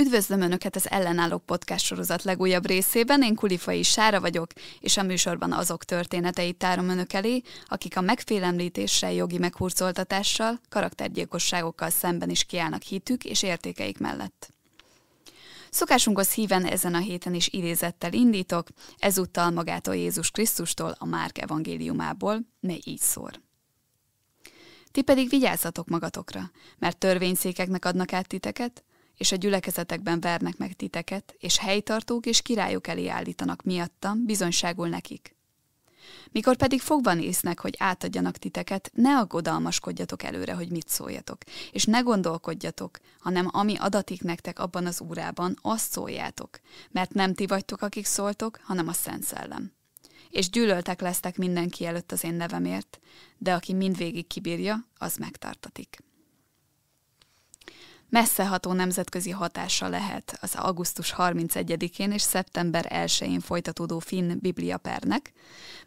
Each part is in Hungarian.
Üdvözlöm Önöket az Ellenállók podcast sorozat legújabb részében. Én Kulifai Sára vagyok, és a műsorban azok történeteit tárom Önök elé, akik a megfélemlítéssel, jogi meghurcoltatással, karaktergyilkosságokkal szemben is kiállnak hitük és értékeik mellett. Szokásunkhoz híven ezen a héten is idézettel indítok, ezúttal magától Jézus Krisztustól, a Márk evangéliumából, ne így szór. Ti pedig vigyázzatok magatokra, mert törvényszékeknek adnak át titeket, és a gyülekezetekben vernek meg titeket, és helytartók és királyok elé állítanak miattam, bizonyságul nekik. Mikor pedig fogva néznek, hogy átadjanak titeket, ne aggodalmaskodjatok előre, hogy mit szóljatok, és ne gondolkodjatok, hanem ami adatik nektek abban az órában, azt szóljátok, mert nem ti vagytok, akik szóltok, hanem a Szent Szellem. És gyűlöltek lesztek mindenki előtt az én nevemért, de aki mindvégig kibírja, az megtartatik messzeható nemzetközi hatása lehet az augusztus 31-én és szeptember 1-én folytatódó finn bibliapernek,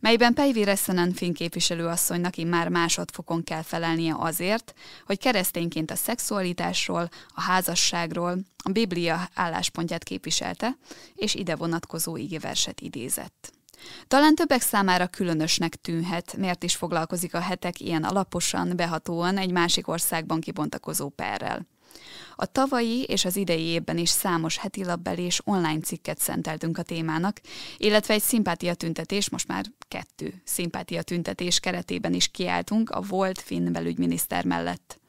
melyben Päivi Ressenen finn képviselőasszonynak már másodfokon kell felelnie azért, hogy keresztényként a szexualitásról, a házasságról a Biblia álláspontját képviselte, és ide vonatkozó ígéverset idézett. Talán többek számára különösnek tűnhet, miért is foglalkozik a hetek ilyen alaposan, behatóan egy másik országban kibontakozó perrel. A tavalyi és az idei évben is számos heti labbeli és online cikket szenteltünk a témának, illetve egy szimpátia tüntetés, most már kettő szimpátia tüntetés keretében is kiálltunk a volt finn belügyminiszter mellett.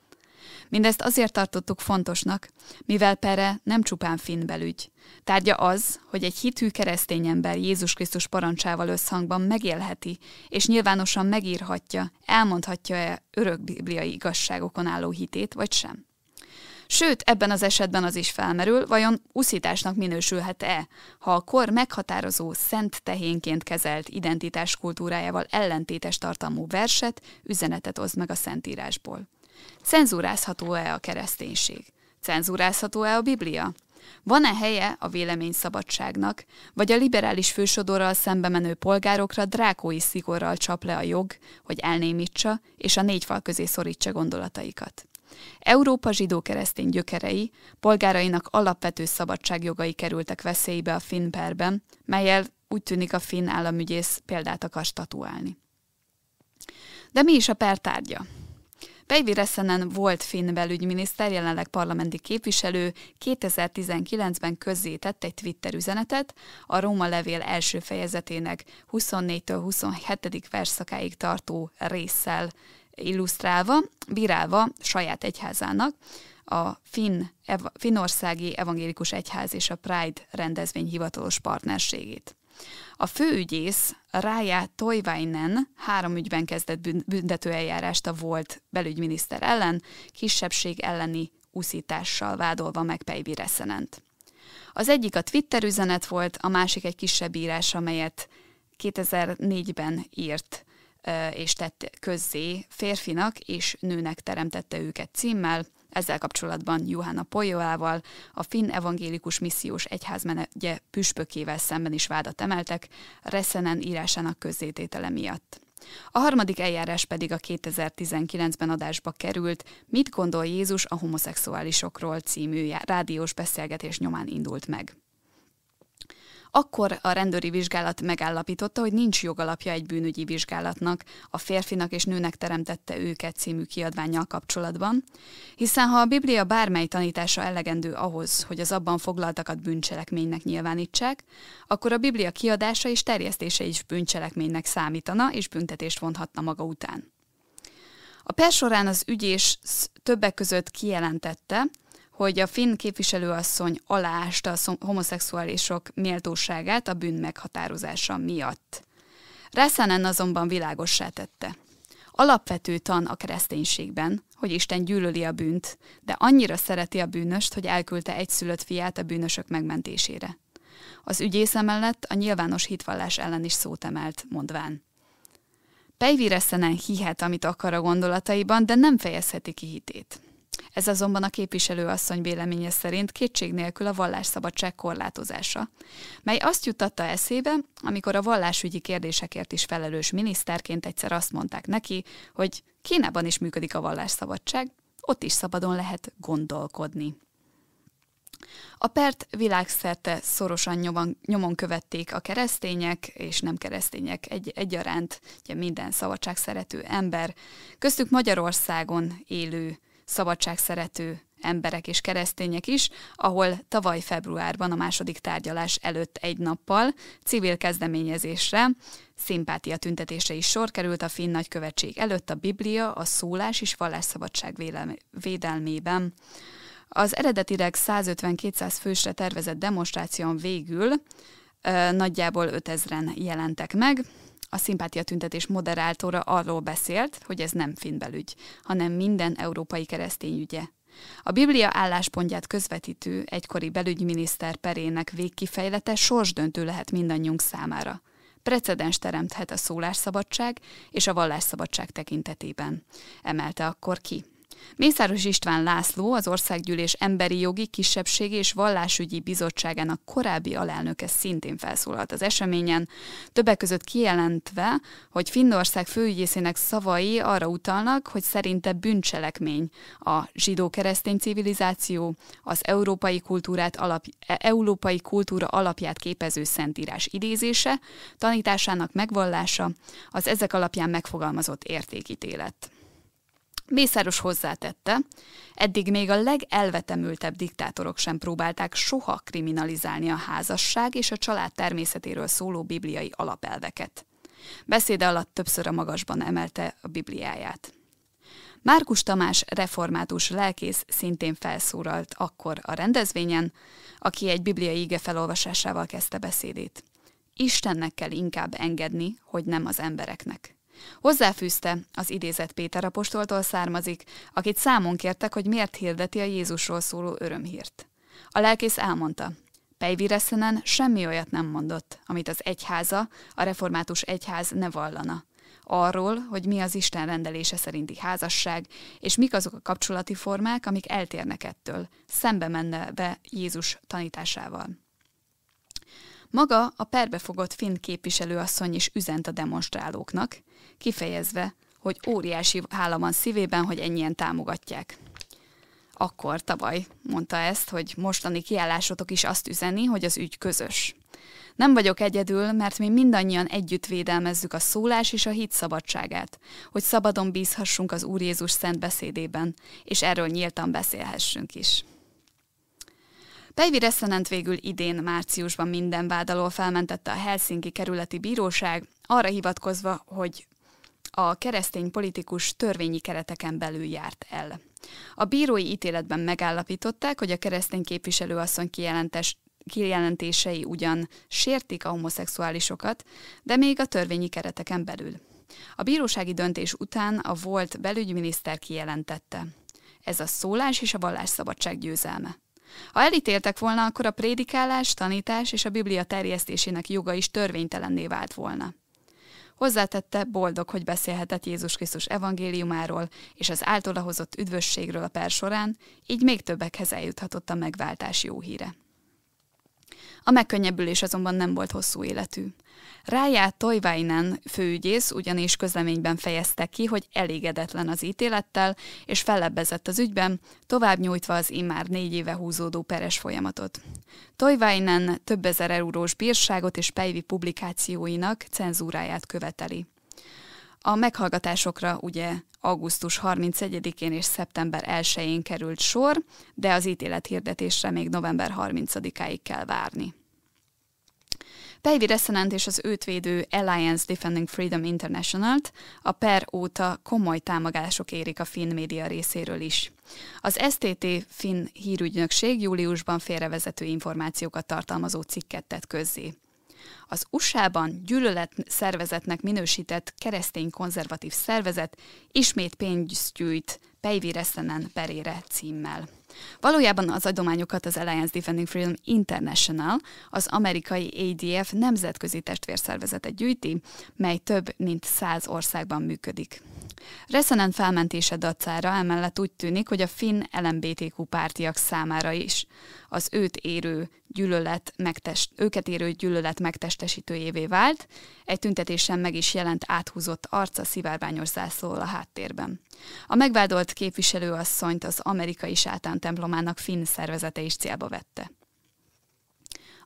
Mindezt azért tartottuk fontosnak, mivel Pere nem csupán finn belügy. Tárgya az, hogy egy hitű keresztény ember Jézus Krisztus parancsával összhangban megélheti, és nyilvánosan megírhatja, elmondhatja-e örök bibliai igazságokon álló hitét, vagy sem. Sőt, ebben az esetben az is felmerül, vajon uszításnak minősülhet-e, ha a kor meghatározó szent tehénként kezelt identitás kultúrájával ellentétes tartalmú verset, üzenetet oszd meg a Szentírásból. Cenzúrázható-e a kereszténység? Cenzúrázható-e a Biblia? Van-e helye a véleményszabadságnak, vagy a liberális fősodorral szembe menő polgárokra drákói szigorral csap le a jog, hogy elnémítsa és a négy fal közé szorítsa gondolataikat? Európa zsidó-keresztény gyökerei, polgárainak alapvető szabadságjogai kerültek veszélybe a finn perben, melyel úgy tűnik a finn államügyész példát akar statuálni. De mi is a per tárgya? Päivi Ressenen volt finn belügyminiszter, jelenleg parlamenti képviselő 2019-ben közzétett egy Twitter üzenetet a Róma levél első fejezetének 24-től 27. verszakáig tartó résszel illusztrálva, bírálva saját egyházának a Finn, ev- Finnországi Evangélikus Egyház és a Pride rendezvény hivatalos partnerségét. A főügyész Rája Toivainen három ügyben kezdett büntetőeljárást a volt belügyminiszter ellen, kisebbség elleni úszítással vádolva meg Pejvi Reszenent. Az egyik a Twitter üzenet volt, a másik egy kisebb írás, amelyet 2004-ben írt és tett közzé férfinak és nőnek teremtette őket címmel, ezzel kapcsolatban Johanna Polyolával, a Finn Evangélikus Missziós Egyházmenegye püspökével szemben is vádat emeltek, Reszenen írásának közzététele miatt. A harmadik eljárás pedig a 2019-ben adásba került Mit gondol Jézus a homoszexuálisokról című rádiós beszélgetés nyomán indult meg. Akkor a rendőri vizsgálat megállapította, hogy nincs jogalapja egy bűnügyi vizsgálatnak a férfinak és nőnek teremtette őket című kiadványjal kapcsolatban, hiszen ha a Biblia bármely tanítása elegendő ahhoz, hogy az abban foglaltakat bűncselekménynek nyilvánítsák, akkor a Biblia kiadása és terjesztése is bűncselekménynek számítana és büntetést vonhatna maga után. A per során az ügyés többek között kijelentette, hogy a finn képviselőasszony aláásta a homoszexuálisok méltóságát a bűn meghatározása miatt. Reszanen azonban világossá tette. Alapvető tan a kereszténységben, hogy Isten gyűlöli a bűnt, de annyira szereti a bűnöst, hogy elküldte egyszülött fiát a bűnösök megmentésére. Az ügyész mellett a nyilvános hitvallás ellen is szót emelt, mondván. Pejvi Reszenen hihet, amit akar a gondolataiban, de nem fejezheti ki hitét. Ez azonban a képviselőasszony véleménye szerint kétség nélkül a vallásszabadság korlátozása, mely azt juttatta eszébe, amikor a vallásügyi kérdésekért is felelős miniszterként egyszer azt mondták neki, hogy Kínában is működik a vallásszabadság, ott is szabadon lehet gondolkodni. A pert világszerte szorosan nyomon, nyomon követték a keresztények és nem keresztények egy, egyaránt, ugye minden szabadságszerető ember, köztük Magyarországon élő szabadságszerető emberek és keresztények is, ahol tavaly februárban a második tárgyalás előtt egy nappal civil kezdeményezésre, szimpátia tüntetésre is sor került a finn nagykövetség előtt a Biblia, a szólás és vallásszabadság védelmében. Az eredetileg 150-200 fősre tervezett demonstráción végül nagyjából 5000-en jelentek meg. A szimpátia tüntetés moderátora arról beszélt, hogy ez nem finn belügy, hanem minden európai keresztény ügye. A Biblia álláspontját közvetítő egykori belügyminiszter perének végkifejlete sorsdöntő lehet mindannyiunk számára. Precedens teremthet a szólásszabadság és a vallásszabadság tekintetében, emelte akkor ki. Mészáros István László, az Országgyűlés Emberi Jogi, Kisebbségi és Vallásügyi Bizottságának korábbi alelnöke szintén felszólalt az eseményen, többek között kijelentve, hogy Finnország főügyészének szavai arra utalnak, hogy szerinte bűncselekmény a zsidó-keresztény civilizáció, az európai, kultúrát alap, e, európai kultúra alapját képező szentírás idézése, tanításának megvallása, az ezek alapján megfogalmazott értékítélet. Mészáros hozzátette, eddig még a legelvetemültebb diktátorok sem próbálták soha kriminalizálni a házasság és a család természetéről szóló bibliai alapelveket. Beszéde alatt többször a magasban emelte a Bibliáját. Márkus Tamás református lelkész szintén felszólalt akkor a rendezvényen, aki egy bibliai ige felolvasásával kezdte beszédét. Istennek kell inkább engedni, hogy nem az embereknek. Hozzáfűzte, az idézet Péter apostoltól származik, akit számon kértek, hogy miért hirdeti a Jézusról szóló örömhírt. A lelkész elmondta, Pejvireszenen semmi olyat nem mondott, amit az egyháza, a református egyház ne vallana. Arról, hogy mi az Isten rendelése szerinti házasság, és mik azok a kapcsolati formák, amik eltérnek ettől, szembe menne be Jézus tanításával. Maga a perbefogott finn képviselőasszony is üzent a demonstrálóknak, kifejezve, hogy óriási hála van szívében, hogy ennyien támogatják. Akkor tavaly mondta ezt, hogy mostani kiállásotok is azt üzeni, hogy az ügy közös. Nem vagyok egyedül, mert mi mindannyian együtt védelmezzük a szólás és a hit szabadságát, hogy szabadon bízhassunk az Úr Jézus szent beszédében, és erről nyíltan beszélhessünk is. Päivi Reszenent végül idén márciusban minden vád alól felmentette a Helsinki kerületi bíróság, arra hivatkozva, hogy a keresztény politikus törvényi kereteken belül járt el. A bírói ítéletben megállapították, hogy a keresztény képviselőasszony kijelentes, kijelentései ugyan sértik a homoszexuálisokat, de még a törvényi kereteken belül. A bírósági döntés után a volt belügyminiszter kijelentette. Ez a szólás és a vallásszabadság győzelme. Ha elítéltek volna, akkor a prédikálás, tanítás és a Biblia terjesztésének joga is törvénytelenné vált volna. Hozzátette, boldog, hogy beszélhetett Jézus Krisztus evangéliumáról és az általa hozott üdvösségről a per során, így még többekhez eljuthatott a megváltás jó híre. A megkönnyebbülés azonban nem volt hosszú életű. Rájá Toivainen főügyész ugyanis közleményben fejezte ki, hogy elégedetlen az ítélettel, és fellebbezett az ügyben, tovább nyújtva az immár négy éve húzódó peres folyamatot. Toivainen több ezer eurós bírságot és pejvi publikációinak cenzúráját követeli. A meghallgatásokra ugye augusztus 31-én és szeptember 1-én került sor, de az ítélet hirdetésre még november 30-áig kell várni. Pejvi Resonant és az őt védő Alliance Defending Freedom International-t a per óta komoly támogatások érik a finn média részéről is. Az STT finn hírügynökség júliusban félrevezető információkat tartalmazó cikket tett közzé. Az USA-ban gyűlölet szervezetnek minősített keresztény konzervatív szervezet ismét pénzt gyűjt Pejvi Reszenen perére címmel. Valójában az adományokat az Alliance Defending Freedom International, az amerikai ADF nemzetközi testvérszervezete gyűjti, mely több mint száz országban működik. Resonant felmentése dacára emellett úgy tűnik, hogy a finn LMBTQ pártiak számára is az őt érő gyűlölet megtest, őket érő gyűlölet megtestesítőjévé vált, egy tüntetésen meg is jelent áthúzott arca szivárványos zászlóval a háttérben. A megvádolt képviselőasszonyt az amerikai sátán templomának finn szervezete is célba vette.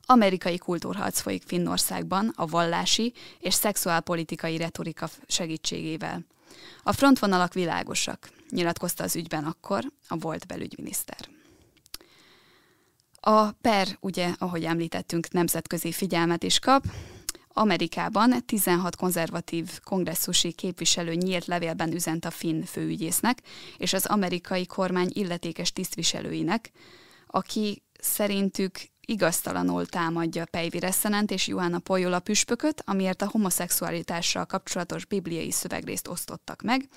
Amerikai kultúrharc folyik Finnországban a vallási és szexuálpolitikai retorika segítségével. A frontvonalak világosak, nyilatkozta az ügyben akkor a volt belügyminiszter. A per, ugye, ahogy említettünk, nemzetközi figyelmet is kap. Amerikában 16 konzervatív kongresszusi képviselő nyílt levélben üzent a finn főügyésznek és az amerikai kormány illetékes tisztviselőinek, aki szerintük igaztalanul támadja Pejvi Reszenent és Joanna Poyola püspököt, amiért a homoszexualitással kapcsolatos bibliai szövegrészt osztottak meg,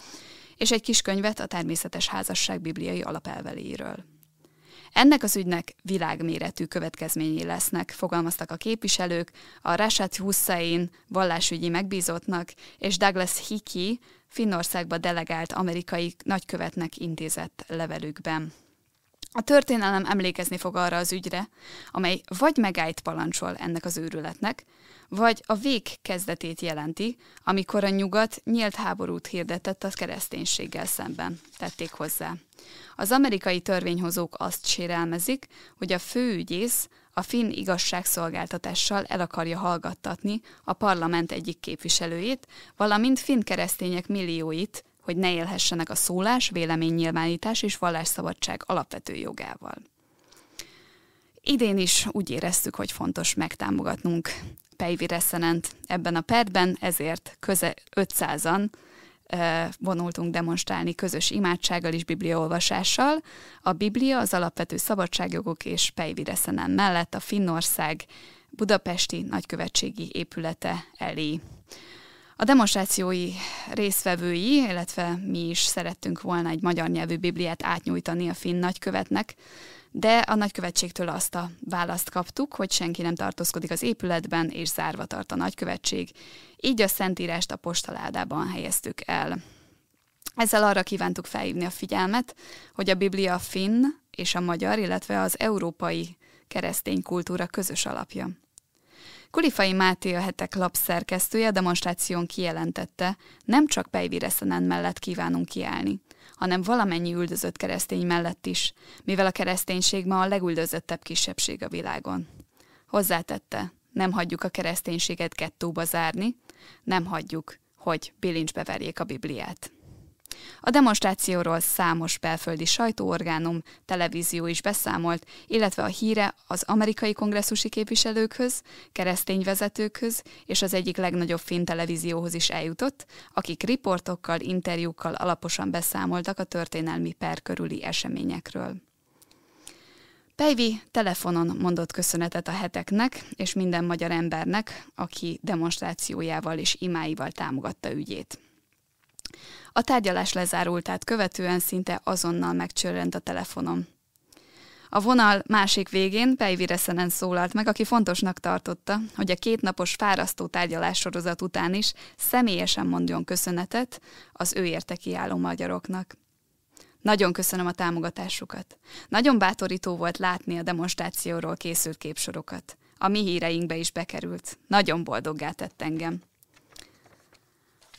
és egy kis könyvet a természetes házasság bibliai alapelveléről. Ennek az ügynek világméretű következményei lesznek, fogalmaztak a képviselők, a Rashad Hussein vallásügyi megbízottnak és Douglas Hickey Finnországba delegált amerikai nagykövetnek intézett levelükben. A történelem emlékezni fog arra az ügyre, amely vagy megállt palancsol ennek az őrületnek, vagy a vég kezdetét jelenti, amikor a nyugat nyílt háborút hirdetett a kereszténységgel szemben, tették hozzá. Az amerikai törvényhozók azt sérelmezik, hogy a főügyész a finn igazságszolgáltatással el akarja hallgattatni a parlament egyik képviselőjét, valamint finn keresztények millióit, hogy ne élhessenek a szólás, véleménynyilvánítás és vallásszabadság alapvető jogával. Idén is úgy éreztük, hogy fontos megtámogatnunk Pejvi Reszenent ebben a perben, ezért köze 500-an vonultunk demonstrálni közös imádsággal és bibliaolvasással. A Biblia az alapvető szabadságjogok és Pejvi Reszenen mellett a Finnország budapesti nagykövetségi épülete elé. A demonstrációi résztvevői, illetve mi is szerettünk volna egy magyar nyelvű Bibliát átnyújtani a finn nagykövetnek, de a nagykövetségtől azt a választ kaptuk, hogy senki nem tartózkodik az épületben, és zárva tart a nagykövetség, így a szentírást a postaládában helyeztük el. Ezzel arra kívántuk felhívni a figyelmet, hogy a Biblia finn és a magyar, illetve az európai keresztény kultúra közös alapja. Kulifai Máté a hetek lapszerkesztője a demonstráción kijelentette, nem csak Pejvi Reszenen mellett kívánunk kiállni, hanem valamennyi üldözött keresztény mellett is, mivel a kereszténység ma a legüldözöttebb kisebbség a világon. Hozzátette, nem hagyjuk a kereszténységet gettóba zárni, nem hagyjuk, hogy bilincsbe verjék a Bibliát. A demonstrációról számos belföldi sajtóorgánum, televízió is beszámolt, illetve a híre az amerikai kongresszusi képviselőkhöz, keresztény vezetőkhöz és az egyik legnagyobb finn televízióhoz is eljutott, akik riportokkal, interjúkkal alaposan beszámoltak a történelmi per körüli eseményekről. Pejvi telefonon mondott köszönetet a heteknek és minden magyar embernek, aki demonstrációjával és imáival támogatta ügyét. A tárgyalás lezárultát követően szinte azonnal megcsörrent a telefonom. A vonal másik végén Pejvi Reszenen szólalt meg, aki fontosnak tartotta, hogy a kétnapos fárasztó tárgyalássorozat után is személyesen mondjon köszönetet az ő érte kiálló magyaroknak. Nagyon köszönöm a támogatásukat. Nagyon bátorító volt látni a demonstrációról készült képsorokat. A mi híreinkbe is bekerült. Nagyon boldoggá tett engem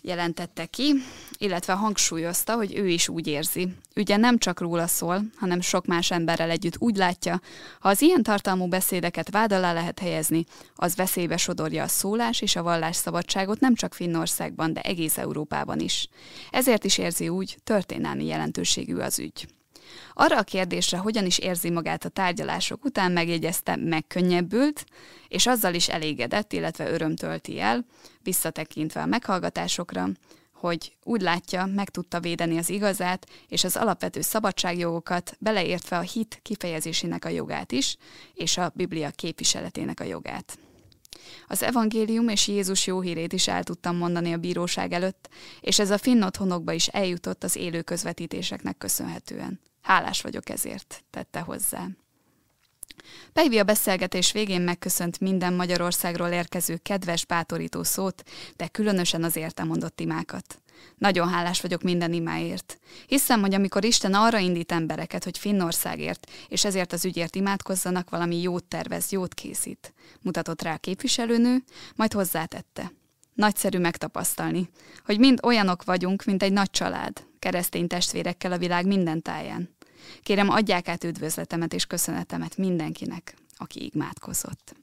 jelentette ki, illetve hangsúlyozta, hogy ő is úgy érzi. Ugye nem csak róla szól, hanem sok más emberrel együtt úgy látja, ha az ilyen tartalmú beszédeket vád alá lehet helyezni, az veszélybe sodorja a szólás és a vallásszabadságot nem csak Finnországban, de egész Európában is. Ezért is érzi úgy, történelmi jelentőségű az ügy. Arra a kérdésre, hogyan is érzi magát a tárgyalások után, megjegyezte, megkönnyebbült, és azzal is elégedett, illetve öröm tölti el, visszatekintve a meghallgatásokra, hogy úgy látja, meg tudta védeni az igazát és az alapvető szabadságjogokat, beleértve a hit kifejezésének a jogát is, és a Biblia képviseletének a jogát. Az evangélium és Jézus jó hírét is el tudtam mondani a bíróság előtt, és ez a finn otthonokba is eljutott az élő közvetítéseknek köszönhetően. Hálás vagyok ezért, tette hozzá. Pejvi a beszélgetés végén megköszönt minden Magyarországról érkező kedves, bátorító szót, de különösen az érte mondott imákat. Nagyon hálás vagyok minden imáért. Hiszem, hogy amikor Isten arra indít embereket, hogy Finnországért, és ezért az ügyért imádkozzanak, valami jót tervez, jót készít. Mutatott rá a képviselőnő, majd hozzátette. Nagyszerű megtapasztalni, hogy mind olyanok vagyunk, mint egy nagy család, keresztény testvérekkel a világ minden táján. Kérem, adják át üdvözletemet és köszönetemet mindenkinek, aki imádkozott.